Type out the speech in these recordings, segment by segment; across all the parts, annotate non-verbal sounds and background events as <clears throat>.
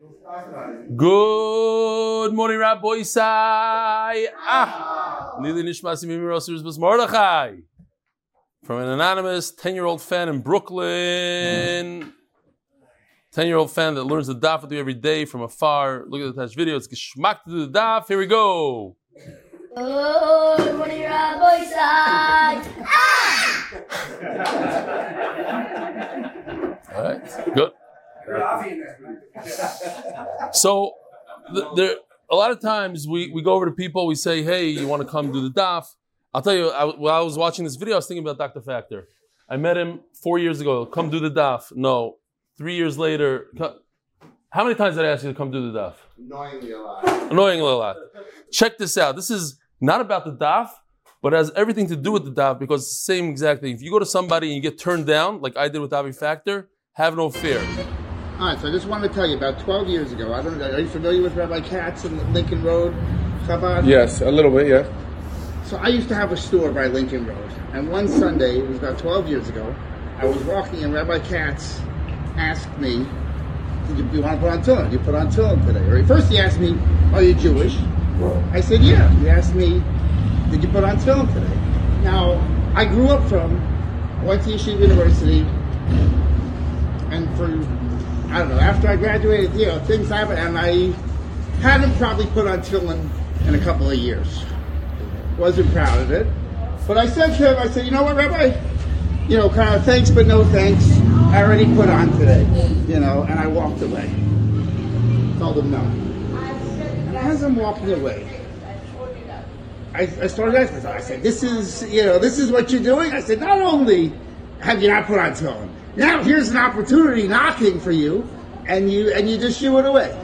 Good morning, Rabbi Isai. Ah, Nishmasi Mordechai. From an anonymous 10 year old fan in Brooklyn. 10 year old fan that learns the daf with you every day from afar. Look at the attached video. It's geschmack to the daf. Here we go. Good morning, Rabbi Isai. All right, good. <laughs> So, th- there a lot of times we, we go over to people, we say, hey, you want to come do the daf? I'll tell you, I, while I was watching this video, I was thinking about Dr. Factor. I met him four years ago. Come do the daf. No. Three years later, co- how many times did I ask you to come do the daf? Annoyingly a lot. Annoyingly a lot. Check this out. This is not about the daf, but it has everything to do with the daf because it's the same exact thing. If you go to somebody and you get turned down, like I did with Avi Factor, have no fear. All right, so I just wanted to tell you about 12 years ago. I don't know. Are you familiar with Rabbi Katz and Lincoln Road, Chabad? Yes, a little bit, yeah. So I used to have a store by Lincoln Road, and one Sunday, it was about 12 years ago, I was walking, and Rabbi Katz asked me, "Did you, do you want to put on tefillin? Did you put on tefillin today?" Or first he asked me, "Are you Jewish?" I said, "Yeah." He asked me, "Did you put on tefillin today?" Now I grew up from, went to Yeshiva University, and for I don't know. After I graduated, you know, things happened, and I hadn't probably put on tefillin in a couple of years wasn't proud of it. But I said to him, I said, you know what, Rabbi? You know, kind of thanks, but no thanks. I already put on today, you know, and I walked away. Told him no. And as I'm walking away, I, I started asking myself, I said, this is, you know, this is what you're doing? I said, not only have you not put on tefillin, now here's an opportunity knocking for you, and you, and you just shoo it away.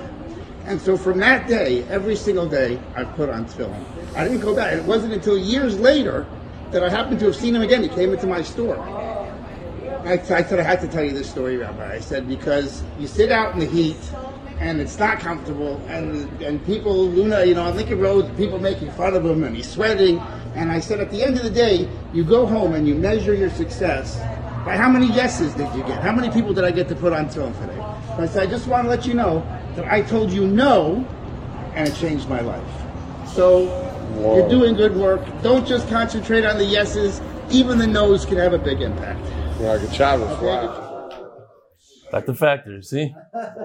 And so from that day, every single day, I put on tefillin. I didn't go back. It wasn't until years later that I happened to have seen him again. He came into my store. I, I said I had to tell you this story, Rabbi. I said because you sit out in the heat and it's not comfortable, and and people, Luna, you know, on Lincoln Road, people making fun of him, and he's sweating. And I said at the end of the day, you go home and you measure your success by how many yeses did you get? How many people did I get to put on film today? So I said I just want to let you know that I told you no, and it changed my life. So you're doing good work. Don't just concentrate on the yeses. Even the no's can have a big impact. Yeah, good Shabbos. Wow. Dr. Factor, see?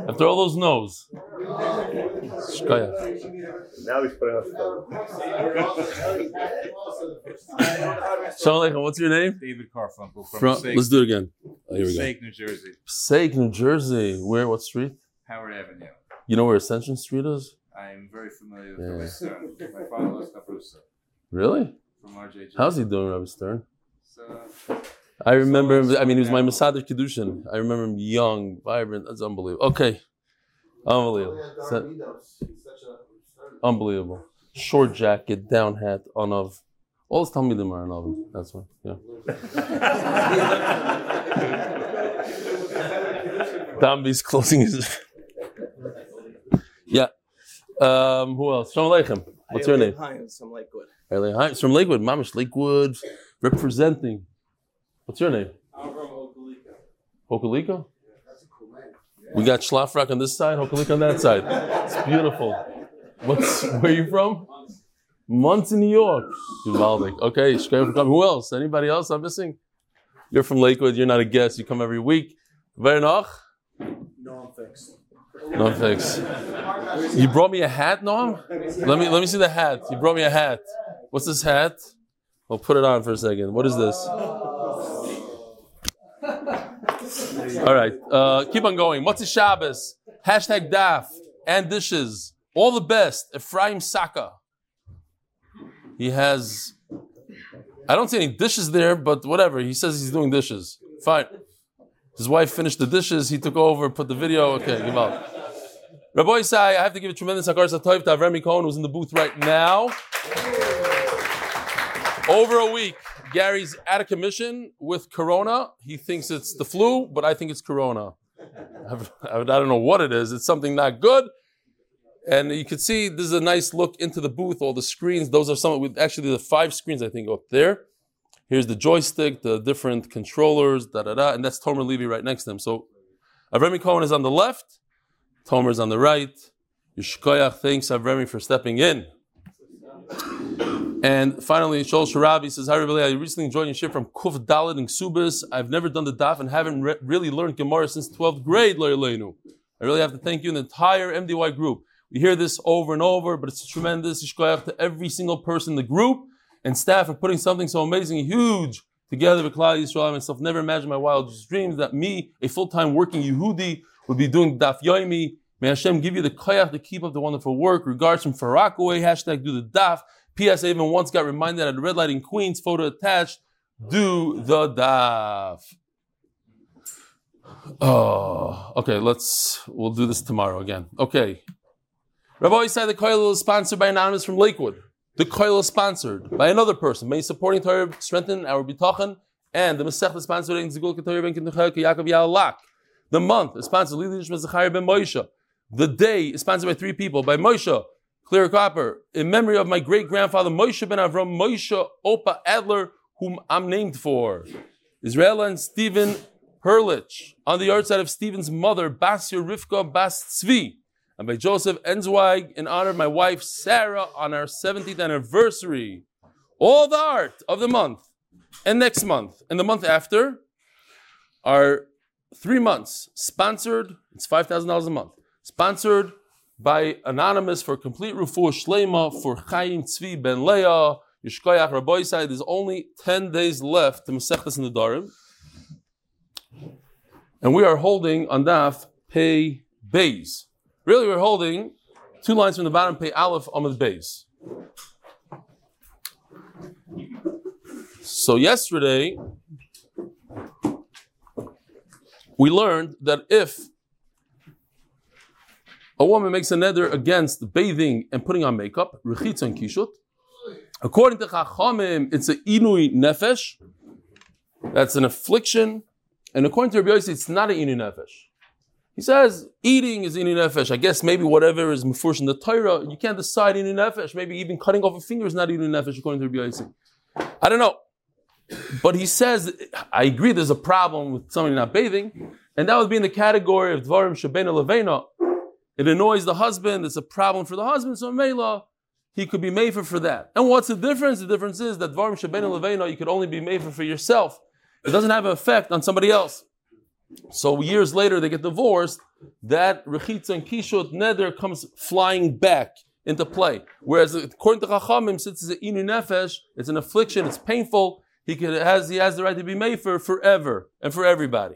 After all those no's. Shkoyach. Now he's putting us Shalom Aleichem, what's your name? David Carfunkel from, From, Passaic, let's do it again. Oh, here we go. Passaic, New Jersey, Passaic, New Jersey. Where? What street? Howard Avenue. You know where Ascension Street is? I'm very familiar with Yeah. the West Stern. My father was Kaprusa Really? from RJG. How's he doing, Rabbi Stern? So, I remember him. I mean, he was my Masader Kedushin. I remember him young, vibrant. That's unbelievable. Okay. Unbelievable. So- unbelievable. Short jacket, down hat, on of. All his Talmidim are on oven. That's why. Yeah. <laughs> Dambi's closing his. <laughs> yeah. Um, who else? Shalom Aleichem. What's your name? Hines from Lakewood. Eli Hi, it's from Lakewood. Mamish Lakewood representing. What's your name? I'm from Okalika. Hokalika? We got Schlafrock on this side, Hokalika on that side. It's beautiful. What's where are you from? Monsey, New York. Okay, for coming. Who else? Anybody else I'm missing? You're from Lakewood. You're not a guest. You come every week. Very noch. No, I'm fixed. No thanks. You brought me a hat, Noam? Let me let me see the hat. You brought me a hat. What's this hat? I'll put it on for a second. What is this? All right. Uh, keep on going. The Shabbos? Hashtag daf and dishes. All the best. Ephraim Saka. He has. I don't see any dishes there, but whatever. He says he's doing dishes. Fine. His wife finished the dishes. He took over, put the video. Okay, give out. Rabbi Isai, I have to give a tremendous hakar satoiv to Avremi Cohen, who's in the booth right now. Over a week, Gary's out of commission with Corona. He thinks it's the flu, but I think it's Corona. I don't know what it is. It's something not good. And you can see this is a nice look into the booth. All the screens. Those are some. Actually the five screens I think up there. Here's the joystick, the different controllers, da da da, and that's Tomer Levy right next to him. So Avremi Cohen is on the left. Tomer's on the right. Yishkoyach thanks Avremi for stepping in. And finally, Shol Sharabi says, Hi, Rebbe, I recently joined ship from Kuf Dalit in Ksubis. I've never done the daf and haven't re- really learned Gemara since 12th grade, Lo Yeleinu. I really have to thank you and the entire MDY group. We hear this over and over, but it's tremendous. Yishkoyach to every single person in the group and staff for putting something so amazing, huge together with Klal Yisrael. I myself never imagined my wildest dreams that me, a full-time working Yehudi, would be doing daf yoimi. May Hashem give you the koyach to keep up the wonderful work. Regards from Far Rockaway, hashtag do the daf. P.S. I even once got reminded at a red light in Queens, photo attached, do the daf. Oh, uh, okay, let's, we'll do this tomorrow again. Okay. Rabbi said the koil is sponsored by Anonymous from Lakewood. The koil is sponsored by another person. May supporting Torah strengthen our bitachon, and the Masech is sponsored in Zigul Ketorah Ben Kintuchel Yaakov Yalak. The month is sponsored by Zachariah Ben Moshe. The day is sponsored by three people, by Moshe, Clear Copper, in memory of my great grandfather Moshe Ben Avram Moshe Opa Adler, whom I'm named for. Israel and Stephen Perlich, on the yard side of Stephen's mother, Basya Rivka Bas Tzvi, and by Joseph Enzweig in honor of my wife Sarah on our 70th anniversary. All the art of the month and next month and the month after are three months sponsored. It's $5,000 a month. Sponsored by Anonymous for complete Rufu Shlema for Chaim Tzvi Ben Leah. Yishkoyach Rabbi said there's only 10 days left to Masechtas in the Darim. And we are holding on Daf Pei Beis. Really, we're holding two lines from the bottom, Pei Aleph Amid Beis. So yesterday, we learned that if a woman makes a neder against bathing and putting on makeup, rechitza and kishut, according to Chachamim, it's a inui nefesh. That's an affliction. And according to Rabbi Yossi, it's not an inui nefesh. He says eating is inui nefesh. I guess maybe whatever is mufursh in the Torah, you can't decide inui nefesh. Maybe even cutting off a finger is not inui nefesh according to Rabbi Yossi. I don't know. But he says, I agree there's a problem with somebody not bathing, and that would be in the category of Dvarim Shabena Levena. It annoys the husband, it's a problem for the husband, so Mela, he could be made for, that. And what's the difference? The difference is that Dvarim Shabena Levena, you could only be made for, yourself. It doesn't have an effect on somebody else. So years later, they get divorced. That rechitza and kishut neder comes flying back into play. Whereas according to Chachamim, since it's an inu nefesh, it's an affliction, it's painful. He could, has he has the right to be made for forever and for everybody.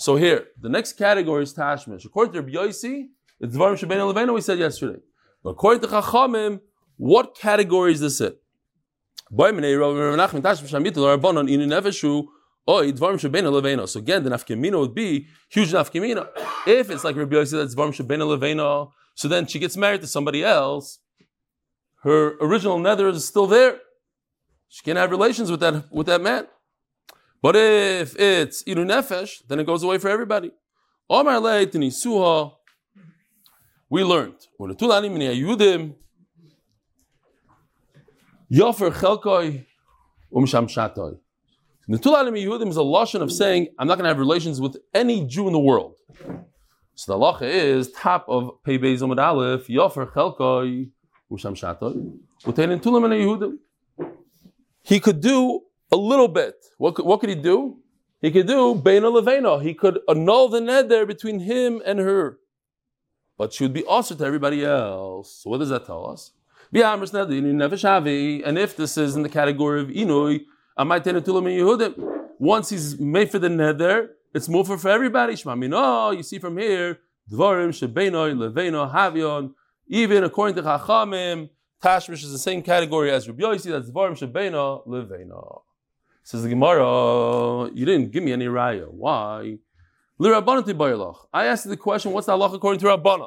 So here, the next category is tashmish. According to Rabbi Yossi, it's dvarim shebein levena we said yesterday. But according to Chachamim, what category is this it? So again, the nafkemina would be huge nafkemina. If it's like Rabbi Yossi that's dvarim shebein levena, so then she gets married to somebody else. Her original nether is still there. She can't have relations with that with that man. But if it's iru nefesh, then it goes away for everybody. Omar le'etinisuha. We learned yofer chelkoi umsham shatoi. The tulanim yudim umm is a lashon of saying I'm not going to have relations with any Jew in the world. So the halacha is top of Pei Beis Amud Aleph yofer chelkoi umsham shatoi. He could do a little bit. What could, what could he do? He could do Beina Levena. He could annul the neder between him and her. But she would be also to everybody else. So what does that tell us? And if this is in the category of Inui, once he's made for the neder, it's more for everybody. No, oh, you see from here, Dvarim, Shebenoi, Leveno, Havion, even according to Chachamim, Tashmish is the same category as Rabbi Yossi, that's Dvarim, Shebenoi, Leveno. Says the Gemara, you didn't give me any raya. Why? I asked you the question, what's the halacha according to Rabbana?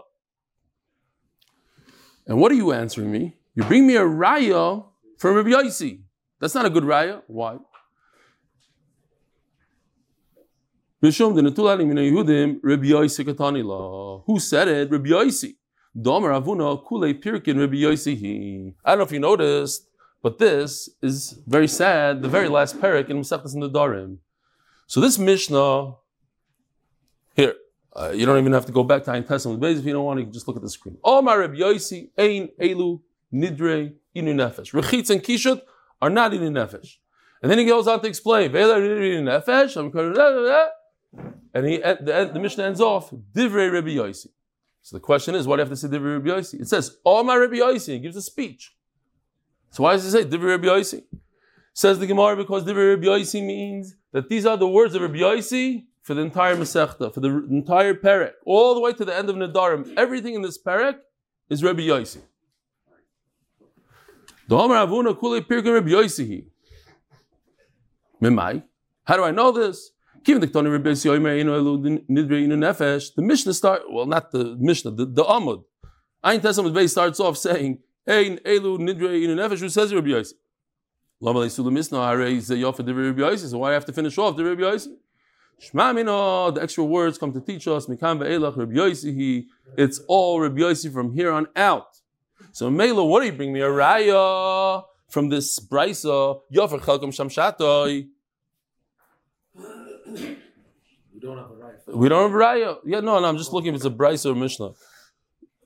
And what are you answering me? You bring me a raya from Rabbi Yossi. That's not a good raya. Why? Who said it? Rabbi Yossi. I don't know if you noticed, but this is very sad, the very last parak in Masechtas Nadarim. So this Mishnah Uh, you don't even have to go back to Ein base if you don't want. Can just look at the screen. Omar Reb Yosi Ein Elu Nidre Inu Nefesh. Rechitz and Kishut are not Inu Nefesh. And then he goes on to explain. To- And he, the, the Mishnah ends off Divrei Reb Yosi. So the question is, why do you have to say Divrei Reb Yosi? It says Omar Reb Yosi. He gives a speech. So why does it say Divrei Reb Yosi? Says the Gemara because Divrei Reb Yosi means that these are the words of Reb Yosi for the entire Masechta, for the entire Perek, all the way to the end of Nadarim. Everything in this Perek is Yosi. Mimai. How do I know this? The Mishnah start, well, not the Mishnah, the, the Amud. Testament base starts off saying, Ein Elu Nidre Inu Nefesh, who says Reb Yosi. Lama Leisula Misna, Hare is Yofa de Reb Yosi, so why I have to finish off the Reb Yosi? Shma Mino, the extra words come to teach us, Mikam Ve'elach Reb Yosi, it's all Reb Yosi from here on out. So Mela, what do you bring me? A raya from this brisa, Yofer Chelkom Shamshatoi. We don't have a raya. We don't have a raya. Yeah, no, no, I'm just looking if it's a brisa or Mishnah.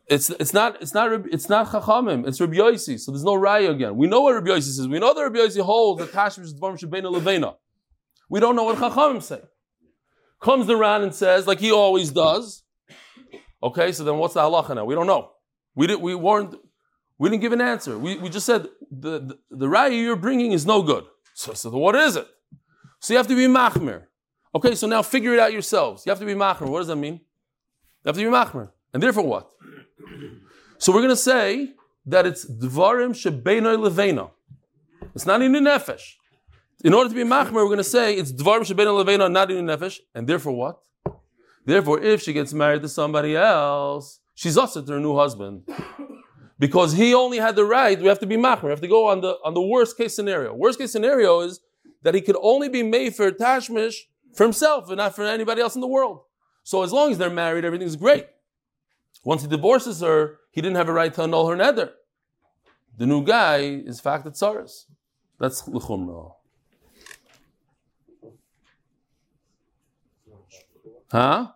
It's it's not it's not it's not Chachamim. It's Rabbi Yosi. So there's no raya again. We know what Rabbi Yosi says. We know that Rabbi Yosi holds that Tashmish is Dvarim Shebena Levena. We don't know what Chachamim say. Comes Ran and says, like he always does. Okay, so then what's the halacha now? We don't know. We didn't. We weren't. We didn't give an answer. We, we just said the the, the raya you're bringing is no good. So so what is it? So you have to be machmir. Okay, so now figure it out yourselves. You have to be machmer. What does that mean? You have to be machmer. And therefore what? <clears throat> So we're going to say that it's dvarim shebeinoi levena. It's not in the nefesh. In order to be machmer, we're going to say it's dvarim shebeinoi levena, not in the nefesh. And therefore what? Therefore, if she gets married to somebody else, she's also to her new husband. Because he only had the right, we have to be machmer. We have to go on the, on the worst case scenario. Worst case scenario is that he could only be made for tashmish for himself and not for anybody else in the world. So as long as they're married, everything's great. Once he divorces her, he didn't have a right to annul her nether. The new guy is fact at Saras. That's l'chumra. Huh?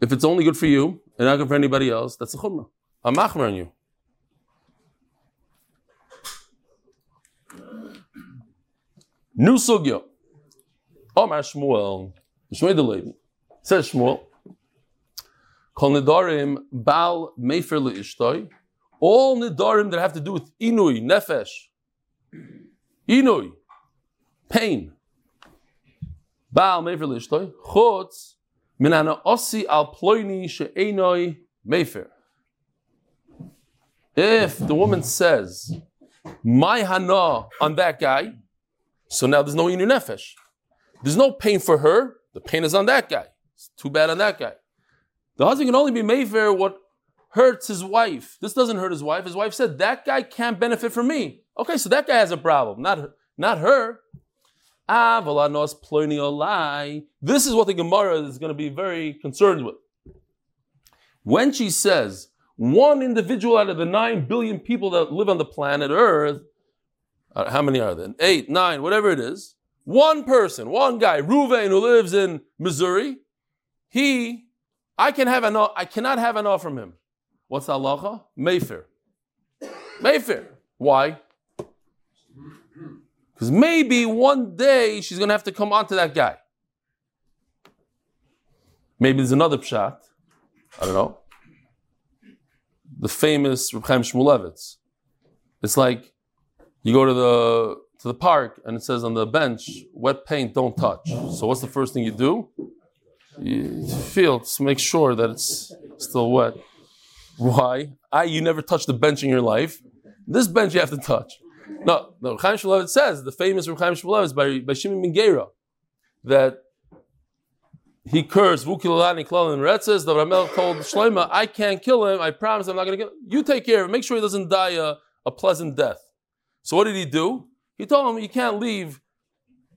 If it's only good for you and not good for anybody else, that's a chumrah. I'm machmer on you. New sugya. Omar Shmuel. Shmuel the lady. Says Shmuel. Kol nidarim bal mefer leishtoi. All nidarim that have to do with inui, nefesh. Inui. Pain. Bal mefer leishtoi. Chutz. Min ana osi al ploini she'enoi mefer. If the woman says, my hana on that guy, so now there's no inu nefesh. There's no pain for her. The pain is on that guy. It's too bad on that guy. The husband can only be made for what hurts his wife. This doesn't hurt his wife. His wife said that guy can't benefit from me. Okay, so that guy has a problem, not her, not her. Ah. This is what the Gemara is going to be very concerned with. When she says one individual out of the nine billion people that live on the planet Earth uh, how many are there? Eight, nine, whatever it is. One person, one guy, Ruvain, who lives in Missouri. He, I can have an, I cannot have an offer from him. What's the halacha? Mayfair. Mayfair. Why? Because maybe one day she's going to have to come on to that guy. Maybe there's another pshat. I don't know. The famous Reb Chaim Shmulevitz. It's like you go to the to the park and it says on the bench, wet paint don't touch. So what's the first thing you do? You feel to make sure that it's still wet. Why? I you never touched the bench in your life. This bench you have to touch. No, no. Chaim Shmulevitz says the famous Chaim Shmulevitz by by Shimon ben that he cursed Vukilani Klal and Retzes. The Ramel told Shloima, I can't kill him. I promise I'm not going to kill him. You take care of him. Make sure he doesn't die a, a pleasant death. So what did he do? He told him you can't leave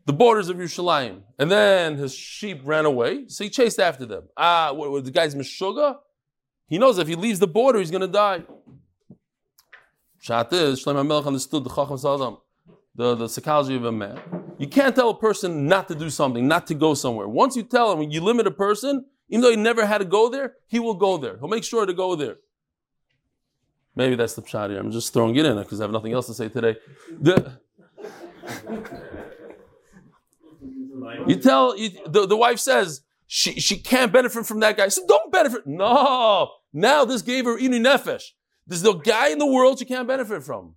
the borders of Yerushalayim. And then his sheep ran away, so he chased after them. Ah, what, what, the guy's Meshuggah? He knows if he leaves the border, he's going to die. Shat is, Shlomo HaMelech understood the Chacham Salam, the, the psychology of a man. You can't tell a person not to do something, not to go somewhere. Once you tell him, you limit a person, even though he never had to go there, he will go there. He'll make sure to go there. Maybe that's the pshat here. I'm just throwing it in because I have nothing else to say today. The, you tell you, the, the wife says she, she can't benefit from that guy. So don't benefit. No. Now this gave her inu nefesh. There's no guy in the world she can't benefit from.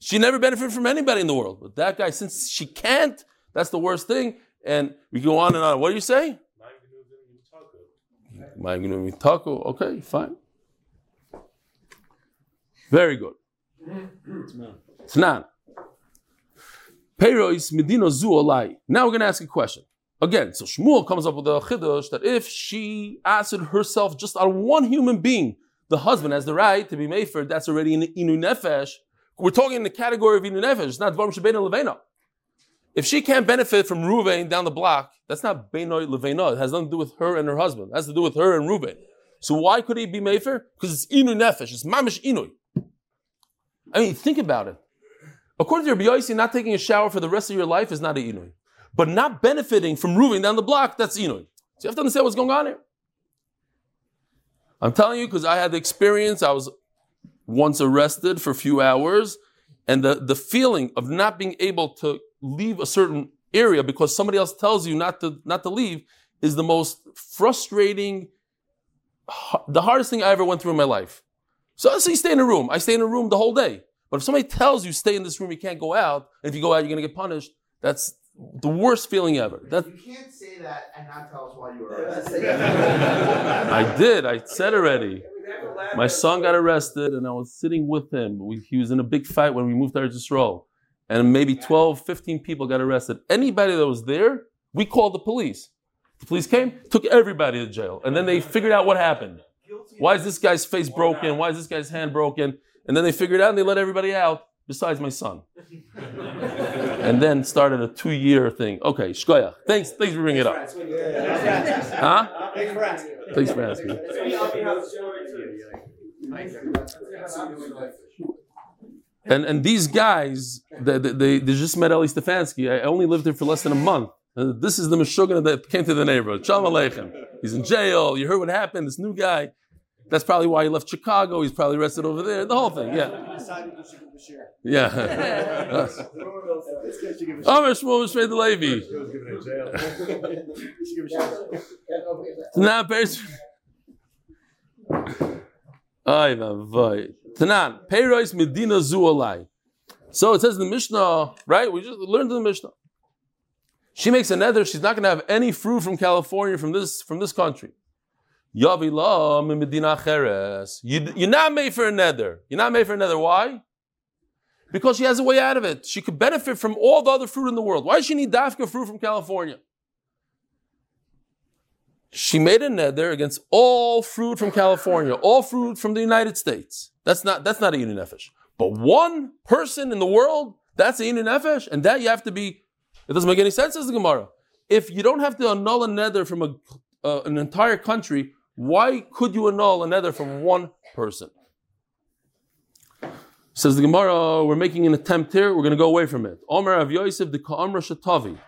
She never benefited from anybody in the world. But that guy, since she can't, that's the worst thing. And we go on and on. What do you say? Taco. Okay, fine. Very good. Tnan. Medina zu olai. Now we're going to ask a question. Again, so Shmuel comes up with a chiddush that if she asked herself just on one human being, the husband has the right to be made for, that's already an inu nefesh. We're talking in the category of inu nefesh, it's not dvarim shebeinu levena. If she can't benefit from Ruvain down the block, that's not beinoi levena. It has nothing to do with her and her husband. It has to do with her and Ruvain. So why could he be mefer? Because it's inu nefesh. It's mamish inu. I mean, think about it. According to Rabbi Yossi, not taking a shower for the rest of your life is not a inui. But not benefiting from moving down the block, that's inui. So you have to understand what's going on here. I'm telling you because I had the experience. I was once arrested for a few hours, and the, the feeling of not being able to leave a certain area because somebody else tells you not to not to leave is the most frustrating, the hardest thing I ever went through in my life. So I say stay in a room. I stay in a room the whole day. But if somebody tells you stay in this room, you can't go out, and if you go out, you're going to get punished. That's the worst feeling ever. That, You can't say that and not tell us why you were arrested. <laughs> I did. I said already. My son got arrested, and I was sitting with him. We, he was in a big fight when we moved to Eretz and maybe 12, 15 people got arrested. Anybody that was there, we called the police. The police came, took everybody to jail, and then they figured out what happened. Why is this guy's face broken? Why is this guy's hand broken? And then they figured out and they let everybody out besides my son. and then started a two year thing. Okay, Shkoya. Thanks, thanks for bringing it up. Huh? Thanks for asking. Thanks for asking. And, and these guys, they, they, they just met Eli Stefansky. I only lived there for less than a month. Uh, this is the Meshuggah that came to the neighborhood. Shalom Aleichem. He's in jail. You heard what happened. This new guy. That's probably why he left Chicago. He's probably arrested over there. The whole thing, yeah. Yeah. <laughs> Amr Shmuel Mishmei the Levi. Now, Peres. Ay, vavoy. Tanan, Peiros Medina Zuolai. So it says in the Mishnah, right? We just learned in the Mishnah. She makes a nether, she's not going to have any fruit from California, from this, from this country. You're not made for a nether. You're not made for a nether. Why? Because she has a way out of it. She could benefit from all the other fruit in the world. Why does she need dafka fruit from California? She made a nether against all fruit from California, all fruit from the United States. That's not that's not a Yinu Nefesh. But one person in the world, that's a Yinu Nefesh, and that you have to be. It doesn't make any sense, says the Gemara. If you don't have to annul a nether from a, uh, an entire country, why could you annul a nether from one person? Says the Gemara, we're making an attempt here, we're going to go away from it. Omer of Yosef the Ka'amra Shatavi.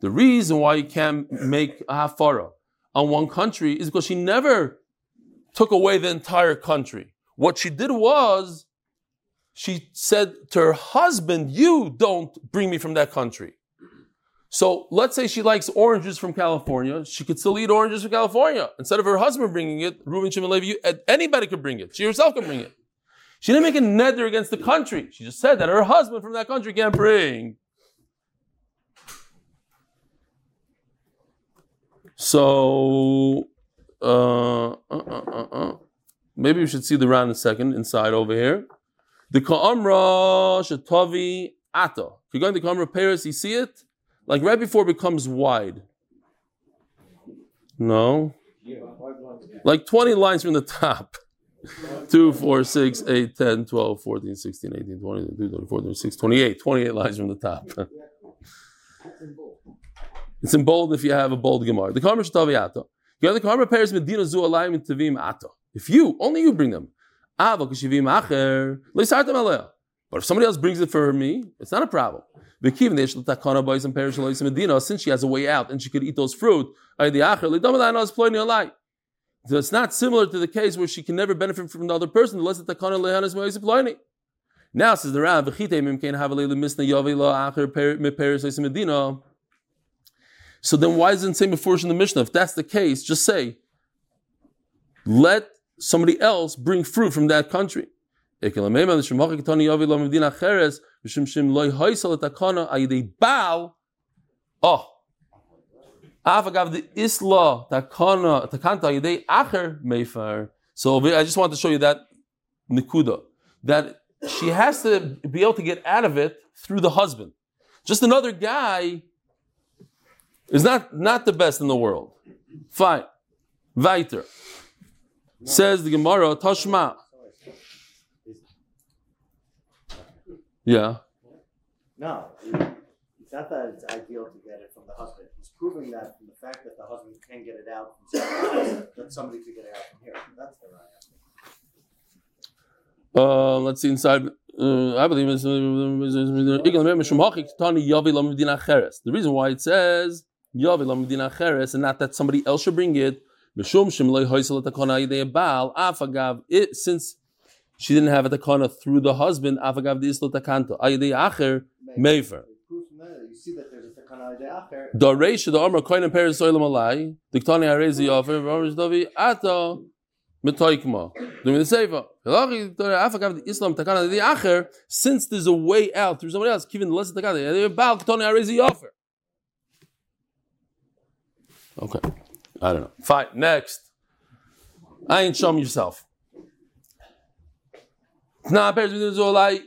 The reason why you can't make a hafara on one country is because she never took away the entire country. What she did was, she said to her husband, You don't bring me from that country. So let's say she likes oranges from California. She could still eat oranges from California. Instead of her husband bringing it, Reuven Shimon Levi, anybody could bring it. She herself can bring it. She didn't make a nether against the country. She just said that her husband from that country can't bring. So, uh, uh, uh, uh, maybe we should see the round in a second inside over here. The Ka'amra Shatavi Ata. If you're going to Ka'amra Paris, you see it? Like right before it becomes wide. No. Like 20 lines from the top. <laughs> 2, 4, 6, 8, 10, 12, 14, 16, 18, 20, 22, 24, 26, 28. 28 lines from the top. <laughs> it's in bold if you have a bold Gemara. The Karma Shataviata. You have the Karma pairs Medina Zu Alayim Tavim Ato. If you, only you bring them. But But if somebody else brings it for me, it's not a problem. Since she has a way out and she could eat those fruit. So it's not similar to the case where she can never benefit from the other person unless the takana lehanas mois ploini. Now says the Rav. So then why doesn't it say before in the Mishnah? If that's the case, just say, let somebody else bring fruit from that country. Oh. So I just want to show you that nikuda that she has to be able to get out of it through the husband. Just another guy is not not the best in the world. Fine. Weiter. Says the Gemara, Tashma. Yeah. No, it's not that it's ideal to get it from the husband. He's proving that from the fact that the husband can get it out from else, that somebody could get it out from here. That's the right Uh, let's see inside. Uh, I believe it's, the reason why it says Yavi Lamdina Cheres and not that somebody else should bring it. Mishum Shem Loi Hoysel Takona Baal Afagav. It since she didn't have a takana through the husband. Afagav the Islo Takanto Ayidei Acher Mefer. Proof from there, you see that there's a takana de acher. Daresh the Amr Koinen Peres Soilam Alai. Diktani Arezi Yofer Romish Dovi Ato Metoikma. Doing the Seva. Afagav the Islam Takana the Acher. Since there's a way out through somebody else, given the lesson Takana. Baal Diktani Arezi Yofer. Okay. I don't know. Fine. Next. I ain't show me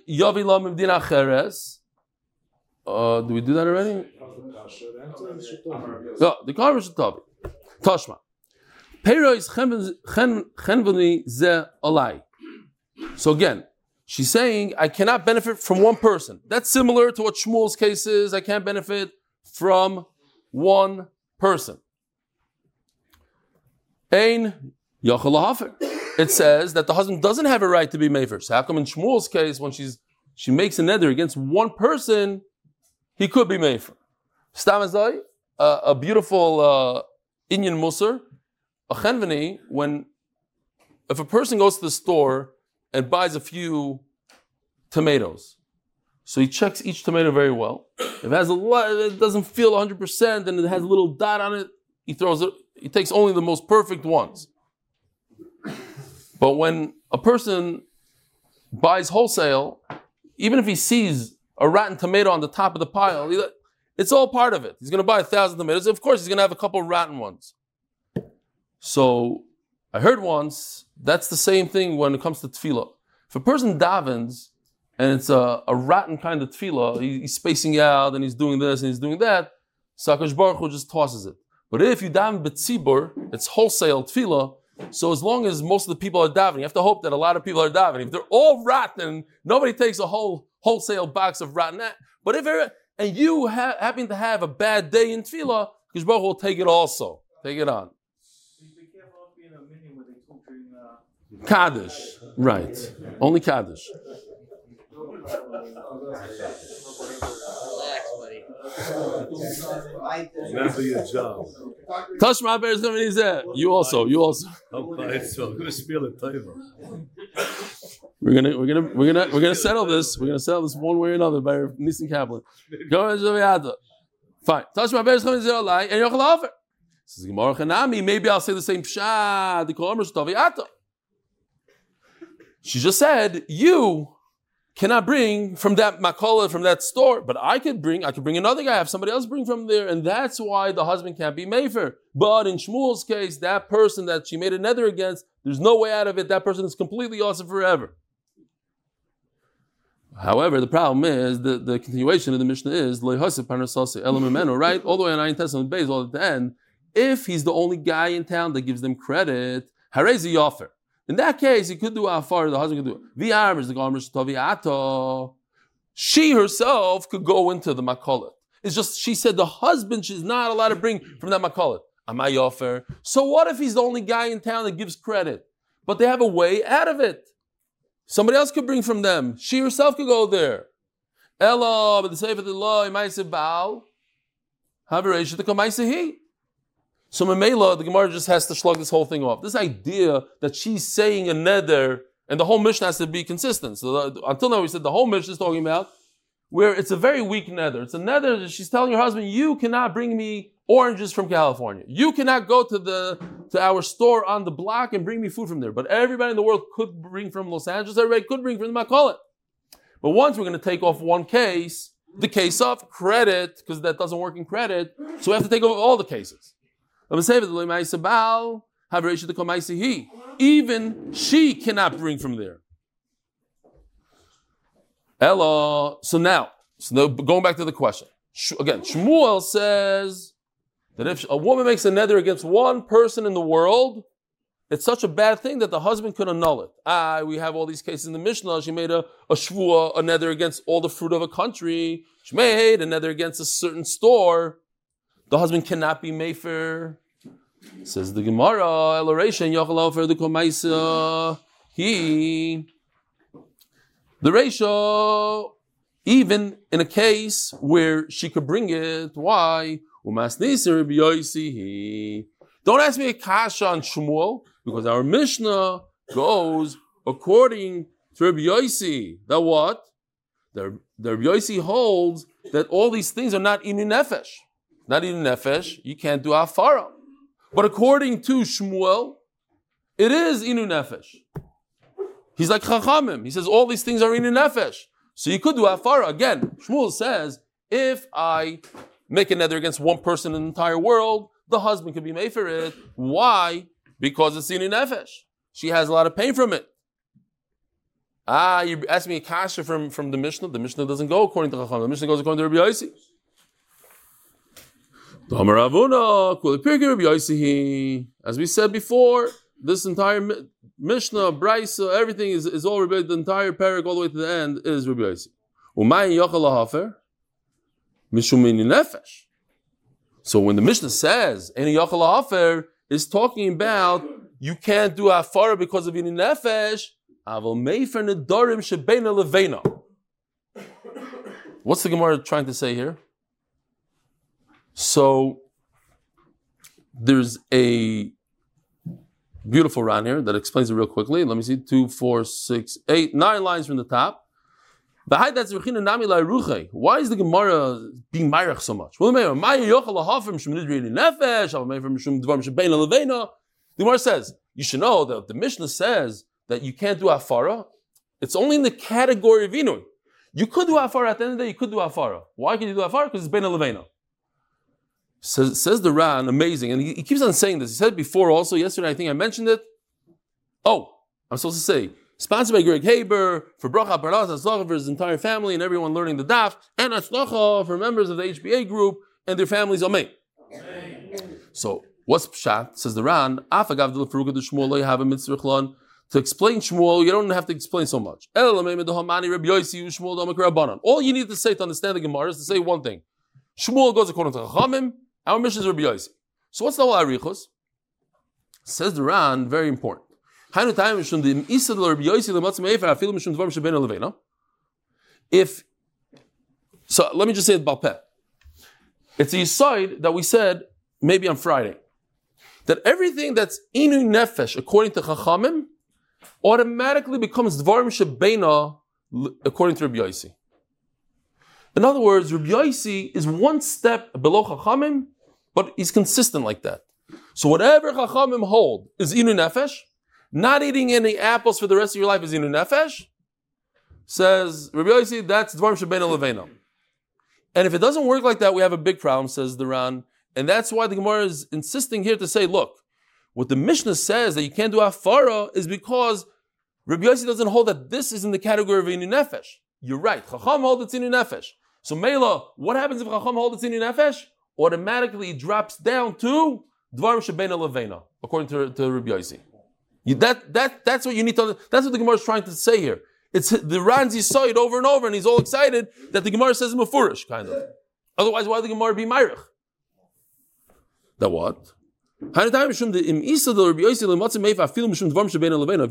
yourself. Uh, do we do that already? No, the is Tavi. Toshma. Pero is chenveni ze alai. So again, she's saying, I cannot benefit from one person. That's similar to what Shmuel's case is. I can't benefit from one person. Ein Yachal It says that the husband doesn't have a right to be Mefer. So how come in Shmuel's case, when she's she makes a nether against one person, he could be Mefer? Stamazai, uh, a beautiful uh, Indian Musar, a chenveni, when if a person goes to the store and buys a few tomatoes, so he checks each tomato very well. If it has a lot, it doesn't feel 100%, and it has a little dot on it, he throws it, he takes only the most perfect ones. But when a person buys wholesale, even if he sees a rotten tomato on the top of the pile, it's all part of it. He's going to buy a thousand tomatoes. Of course, he's going to have a couple rotten ones. So I heard once that's the same thing when it comes to tefillah. If a person davens and it's a, a rotten kind of tefillah, he, he's spacing out and he's doing this and he's doing that, Sakash Baruch Hu just tosses it. But if you daven betzibur, it's wholesale tefillah. So as long as most of the people are davening, you have to hope that a lot of people are davening. If they're all rotten, nobody takes a whole wholesale box of rotten. But if and you ha- happen to have a bad day in tefillah, Baruch will take it also. Take it on. Kaddish, right? Only Kaddish. For your job. Tashma Bears is there. You also, you also. Okay, so I'm gonna spiel it over. We're gonna, we're gonna, we're gonna, we're gonna settle this. We're gonna settle this one way or another by Nissen Kaplan. Fine. Tashma Bears is there, and Yochel offer. Says Gemara Chanami. Maybe I'll say the same pshat. The Kol Amr She just said you cannot bring from that makola from that store, but I could bring, I could bring another guy, have somebody else bring from there, and that's why the husband can't be mefer. But in Shmuel's case, that person that she made a nether against, there's no way out of it. That person is completely awesome forever. However, the problem is the, the continuation of the Mishnah is right? All the way on 9 Testament base, all at the end. If he's the only guy in town that gives them credit, harezi offer. In that case, he could do afar, the husband could do it. The arm is the garmish toviato. She herself could go into the makolet. It's just she said the husband she's not allowed to bring from that makolet. Am I offer? So what if he's the only guy in town that gives credit? But they have a way out of it. Somebody else could bring from them. She herself could go there. Ella, but the Sefer the law, Baal, have a ratio he. So Mamela, the Gemara just has to slug this whole thing off. This idea that she's saying a neder and the whole mission has to be consistent. So the, until now we said the whole mission is talking about where it's a very weak nether. It's a nether that she's telling her husband, you cannot bring me oranges from California. You cannot go to the to our store on the block and bring me food from there. But everybody in the world could bring from Los Angeles. Everybody could bring from the Macaulay. But once we're going to take off one case, the case of credit, because that doesn't work in credit, so we have to take off all the cases. Even she cannot bring from there. Ella. So now, so now going back to the question. Again, Shmuel says that if a woman makes a nether against one person in the world, it's such a bad thing that the husband could annul it. Ah, we have all these cases in the Mishnah. She made a, a shvua, a nether against all the fruit of a country. She made a nether against a certain store. The husband cannot be mefer. Says the Gemara, Eloration, Yochel for the Komaisa. He, the ratio, even in a case where she could bring it, why? Don't ask me a kasha on Shmuel, because our Mishnah goes according to Rabbi Yosi. That what? The, the Rabbi Yosi holds that all these things are not inu nefesh. Not inu nefesh, you can't do afara. But according to Shmuel, it is inu nefesh. He's like Chachamim. He says all these things are inu nefesh. So you could do afara. Again, Shmuel says, if I make a nether against one person in the entire world, the husband can be made for it. Why? Because it's inu nefesh. She has a lot of pain from it. Ah, you asked me a kasha from, from the Mishnah. The Mishnah doesn't go according to Chacham. The Mishnah goes according to Rabbi Yossi. As we said before, this entire Mi- Mishnah, Brisa, everything is, is all Rabbi, the entire parak all the way to the end is Rabbi. So when the Mishnah says any Yochel Hafer is talking about you can't do Afara because of Yini Nefesh. What's the Gemara trying to say here? So there's a beautiful round here that explains it real quickly. Let me see, two, four, six, eight, nine lines from the top. Why is the Gemara being Myrach so much? The Gemara says, you should know that the Mishnah says that you can't do Afara. It's only in the category of Inui. You could do Afara at the end of the day, you could do Afara. Why can you do Afara? Because it's Bein Levena. Says, says the Ran, amazing, and he, he keeps on saying this. He said before also, yesterday I think I mentioned it. Oh, I'm supposed to say, sponsored by Greg Haber, for Bracha Parnas, Atzlacha for his entire family and everyone learning the Daf, and Atzlacha for members of the HBA group and their families, Amen. So, what's Pshat? Says the Ran, Afagav de Lefaruka de Shmuel, have a mitzvah to explain Shmuel, you don't have to explain so much. All you need to say to understand the Gemara is to say one thing. Shmuel goes according to Chachamim, our mission is Rabbi Yossi. So what's the whole Arichos? Says the Ran, very important. If so, let me just say it Balpeh. It's a side that we said maybe on Friday that everything that's inu nefesh according to Chachamim automatically becomes dvarim shebeina according to Rabbi Yossi. In other words, Rabbi Yossi is one step below Chachamim, but he's consistent like that. So whatever Chachamim hold is inu nefesh. Not eating any apples for the rest of your life is inu nefesh. Says Rabbi Yossi, that's dvarim shebeina levena. And if it doesn't work like that, we have a big problem, says the Ran. And that's why the Gemara is insisting here to say, look, what the Mishnah says that you can't do afara is because Rabbi Yossi doesn't hold that this is in the category of inu nefesh. You're right. Chacham holds it's inu nefesh. So Mela, what happens if Chacham holds it's inu nefesh? Automatically drops down to dvarim shebeina levena, according to, to Rabbi Yossi. That, that, that's what you need to. That's what the Gemara is trying to say here. It's the Ranzi saw it over and over, and he's all excited that the Gemara says mafurish, kind of. Otherwise, why the Gemara be Myrich? That what? If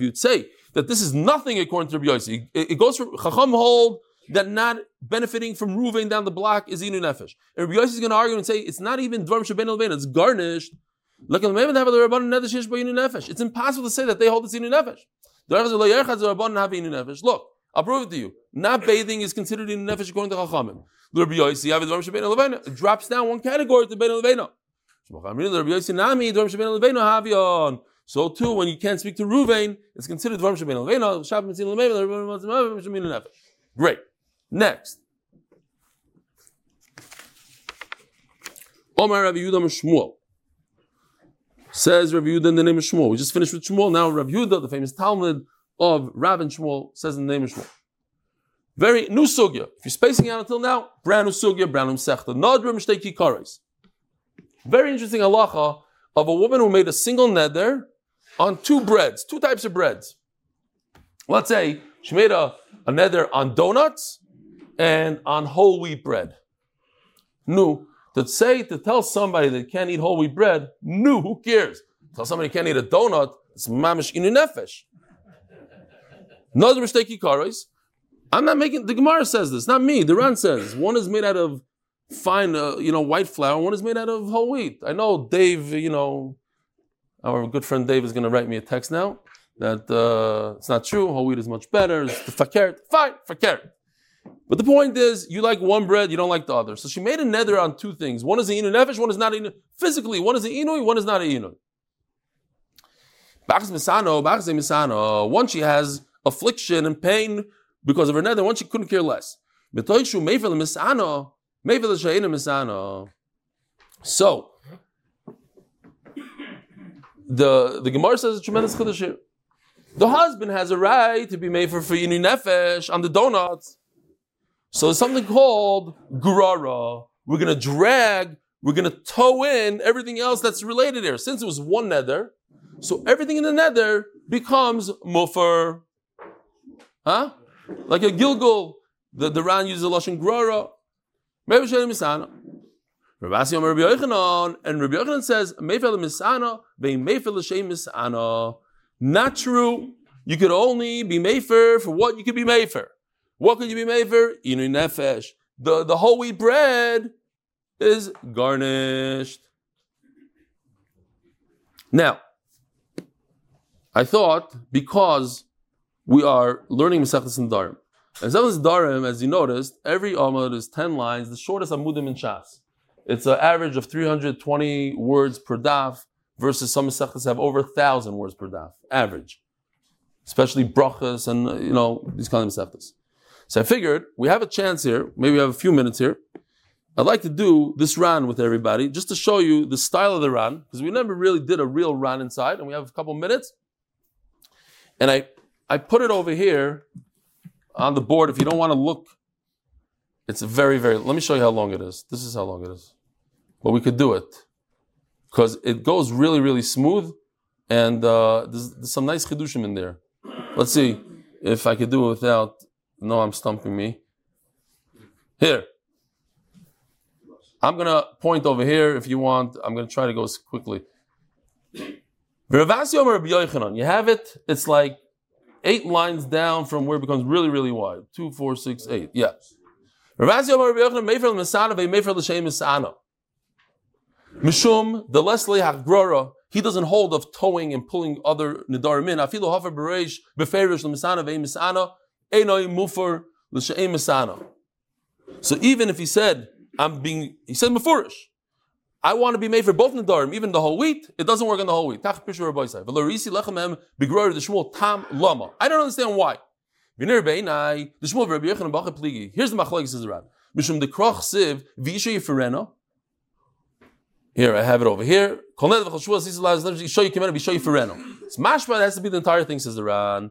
you'd say that this is nothing according to Rabbi Yossi, it, it goes from Chacham hold that not benefiting from Ruvain down the block is Inu Nefesh. And Rabbi is going to argue and say it's not even Dvarm Shabbein Levein, it's garnished. It's impossible to say that they hold this Inu Nefesh. Look, I'll prove it to you. Not bathing is considered Inu Nefesh according to Chachamim. Rabbi Yossi. It drops down one category to Bein Levein. So too, when you can't speak to Ruvain, it's considered Dvarm Shabbein Levein. Great. Next. Omar Rabbi Yehuda Shmuel. Says Rabbi Yehuda in the name of Shmuel. We just finished with Shmuel. Now Rabbi Yehuda, the famous talmid of and Shmuel, says in the name of Shmuel. Very new sugya. If you're spacing out until now, brand new sugya, brand new sechta. Nadrim shteki kares. Very interesting halacha of a woman who made a single neder on two breads, two types of breads. Let's say she made a, a neder on donuts and on whole wheat bread. No, to say to tell somebody that can't eat whole wheat bread, no, who cares? Tell somebody can't eat a donut, it's mamish inu nefesh. Another mistake kares. I'm not making the Gemara says this, not me. The Ran says one is made out of fine, uh, you know, white flour. One is made out of whole wheat. I know Dave, you know, our good friend Dave is going to write me a text now that uh, it's not true. Whole wheat is much better. It's the fakert. Fine, fakert. But the point is, you like one bread, you don't like the other. So she made a nether on two things. One is the inu nefesh, one is not inu. Physically, one is the inui, one is not a inui. Bachas misano, bachas misano. One she has affliction and pain because of her nether. One she couldn't care less. Metoishu meifel misano, meifel sheinu misano. So the the Gemara says a tremendous chiddush. The husband has a right to be made for for inu nefesh on the donuts. So there's something called gurara. We're going to drag, we're going to tow in everything else that's related here. Since it was one nether, so everything in the nether becomes mufar. Huh? Like a gilgul. The, the Ran uses a lashon gurara. Maybe Shalom Misana. Rabbi Rabbi Yochanan, and Rabbi Yochanan says, Meifel Misana, Vein Misana. Not true. You could only be Mefer for what you could be Mefer. What could you be made for? Inu nefesh. The, the whole wheat bread is garnished. Now, I thought because we are learning Mesechus and Darim, and Mesechus Darim, as you noticed, every Amud is 10 lines, the shortest Amudim in Shas. It's an average of 320 words per daf versus some Mesechus have over 1,000 words per daf, average. Especially brachas and, you know, these kind of Mesechus. So I figured we have a chance here, maybe we have a few minutes here. I'd like to do this Ran with everybody just to show you the style of the Ran, because we never really did a real Ran inside, and we have a couple minutes. And I, I put it over here on the board. If you don't want to look, it's very, very, let me show you how long it is. This is how long it is. But we could do it. Because it goes really, really smooth, and uh, there's, there's some nice chidushim in there. Let's see if I could do it without no, I'm stumping me. Here. I'm going to point over here if you want. I'm going to try to go quickly. You have it, it's like eight lines down from where it becomes really, really wide. Two, four, six, eight. Yeah. Mishum, the Leslie Hagrora, he doesn't hold of towing and pulling other Nidarim in. Afilu Hafer Bereish, Beferish, Lemisana, Vemisana, so even if he said, I'm being, he said Mefurish, I want to be made for both Nadarim, even the whole wheat, it doesn't work on the whole wheat. I don't understand why. Here's the machlekes is around. Mishum the kroch siv v'isha yiferena. Here I have it over here. It's mashma. It has to be the entire thing. Says the Ran.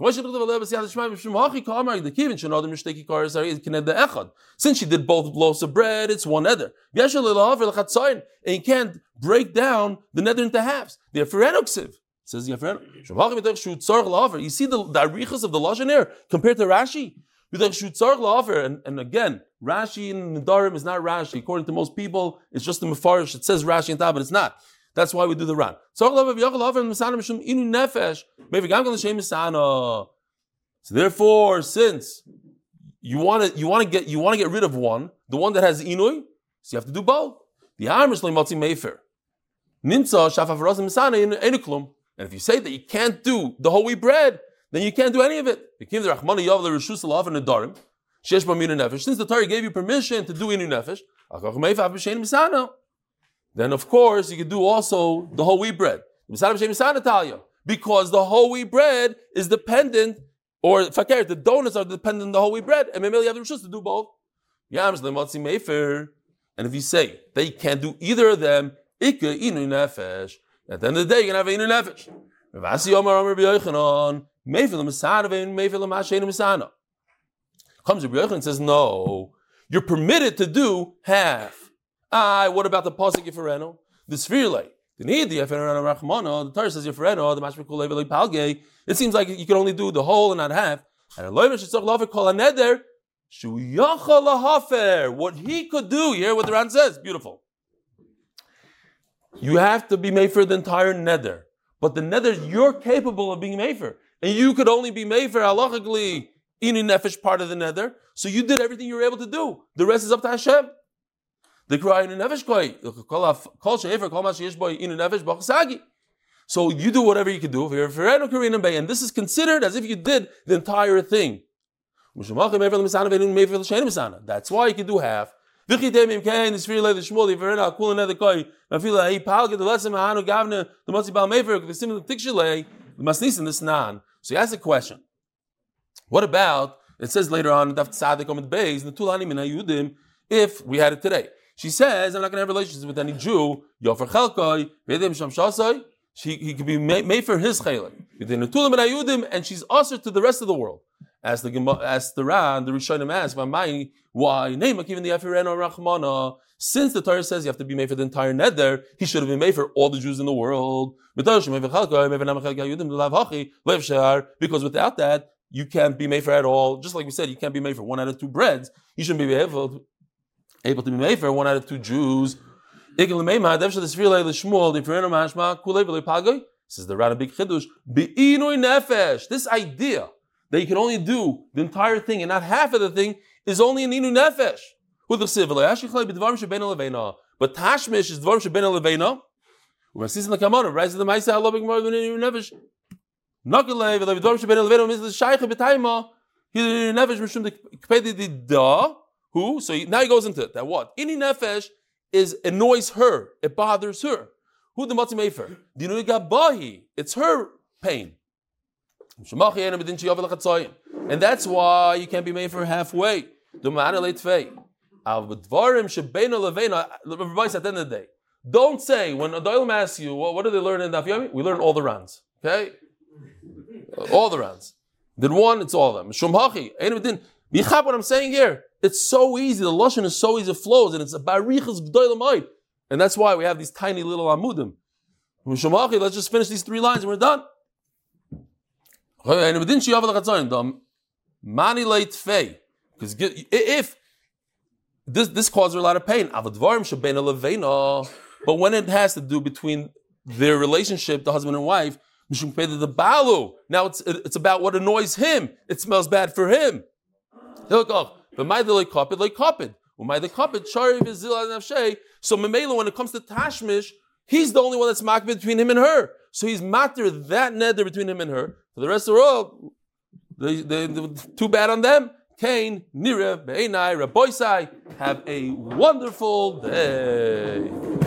Since she did both loaves of bread, it's one nether. And you can't break down the nether into halves. The Aferenoksiv says the Afereno. You see the, the arichas of the Lashon compared to Rashi? And, and again, Rashi in Nadarim is not Rashi. According to most people, it's just the Mefarish. It says Rashi and top, but it's not. That's why we do the Ran. So therefore, since you want to you want to get you want to get rid of one, the one that has inui, so you have to do both. The Amish leimotzi mefer. In enuklum. And if you say that you can't do the whole wheat bread, then you can't do any of it. Since the Torah gave you permission to do inu nefesh, then of course you could do also the whole wheat bread. Because the whole wheat bread is dependent, or fakir, the donuts are dependent on the whole wheat bread, and maybe you have the to do both. And if you say you can't do either of them, at the end of the day, you're to have inu nefesh. Comes Rabbi Yochanan and says, no, you're permitted to do half. Ah, what about the pasuk Yifereno? The Svirle. The need the Yifereno Rachmana. The Torah says Yifereno. The Mashmekul Leveli Palge. It seems like you can only do the whole and not half. And a loyver should love it call a neder. Shu lahafer. What he could do here, what the Ran says, beautiful. You have to be made for the entire neder. But the nether you're capable of being mefer. And you could only be mefer halachically in a nefesh part of the nether. So you did everything you were able to do. The rest is up to Hashem. The cry in nefesh koi. Kol shefer kol mashiyesh boy in nefesh b'chasagi. So you do whatever you can do. And this is considered as if you did the entire thing. That's why you can do half. So he asks a question. What about it says later on if we had it today. She says I'm not going to have relations with any Jew. She he could be made for his tulam and she's usher to the rest of the world. As the as the Ran, the Rishonim ask, why even the Efireno Rachmana? Since the Torah says you have to be made for the entire nether, he should have been made for all the Jews in the world. Because without that, you can't be made for at all. Just like we said, you can't be made for one out of two breads. You shouldn't be able, able to be made for one out of two Jews. Says the Rana Big Chidush, This idea that you can only do the entire thing and not half of the thing is only an inu nefesh. But tashmish is dvarim sheben leveina. When sees in the kamon, rise the ma'isa big more than inu nefesh. Nakalei v'lev dvarim sheben leveina is the shaykh b'tayma. He inu nefesh mishum the kpedi. Who? So he, now he goes into it. That what? Inu nefesh is annoys her. It bothers her. Who the matzim mefer? Dinu gabahi. It's her pain. And that's why you can't be made for halfway. Everybody at the end of the day. Don't say, when Adolim asks you, well, what do they learn in Daf Yomi? We learn all the rounds. Okay? all the rounds. Did one, it's all of them. Shumhachi. What I'm saying here, it's so easy. The Lashon is so easy, it flows, and it's a barichas g'doylamite. And that's why we have these tiny little amudim. Let's just finish these three lines and we're done. Because if this this causes a lot of pain, but when it has to do between their relationship, the husband and wife. Now it's it's about what annoys him. It smells bad for him. So Memela, when it comes to Tashmish, he's the only one that's marked between him and her. So he's matter that nether between him and her. For the rest of the world, they, they, too bad on them. Cain, Nira, Be'enai, Raboisai, have a wonderful day.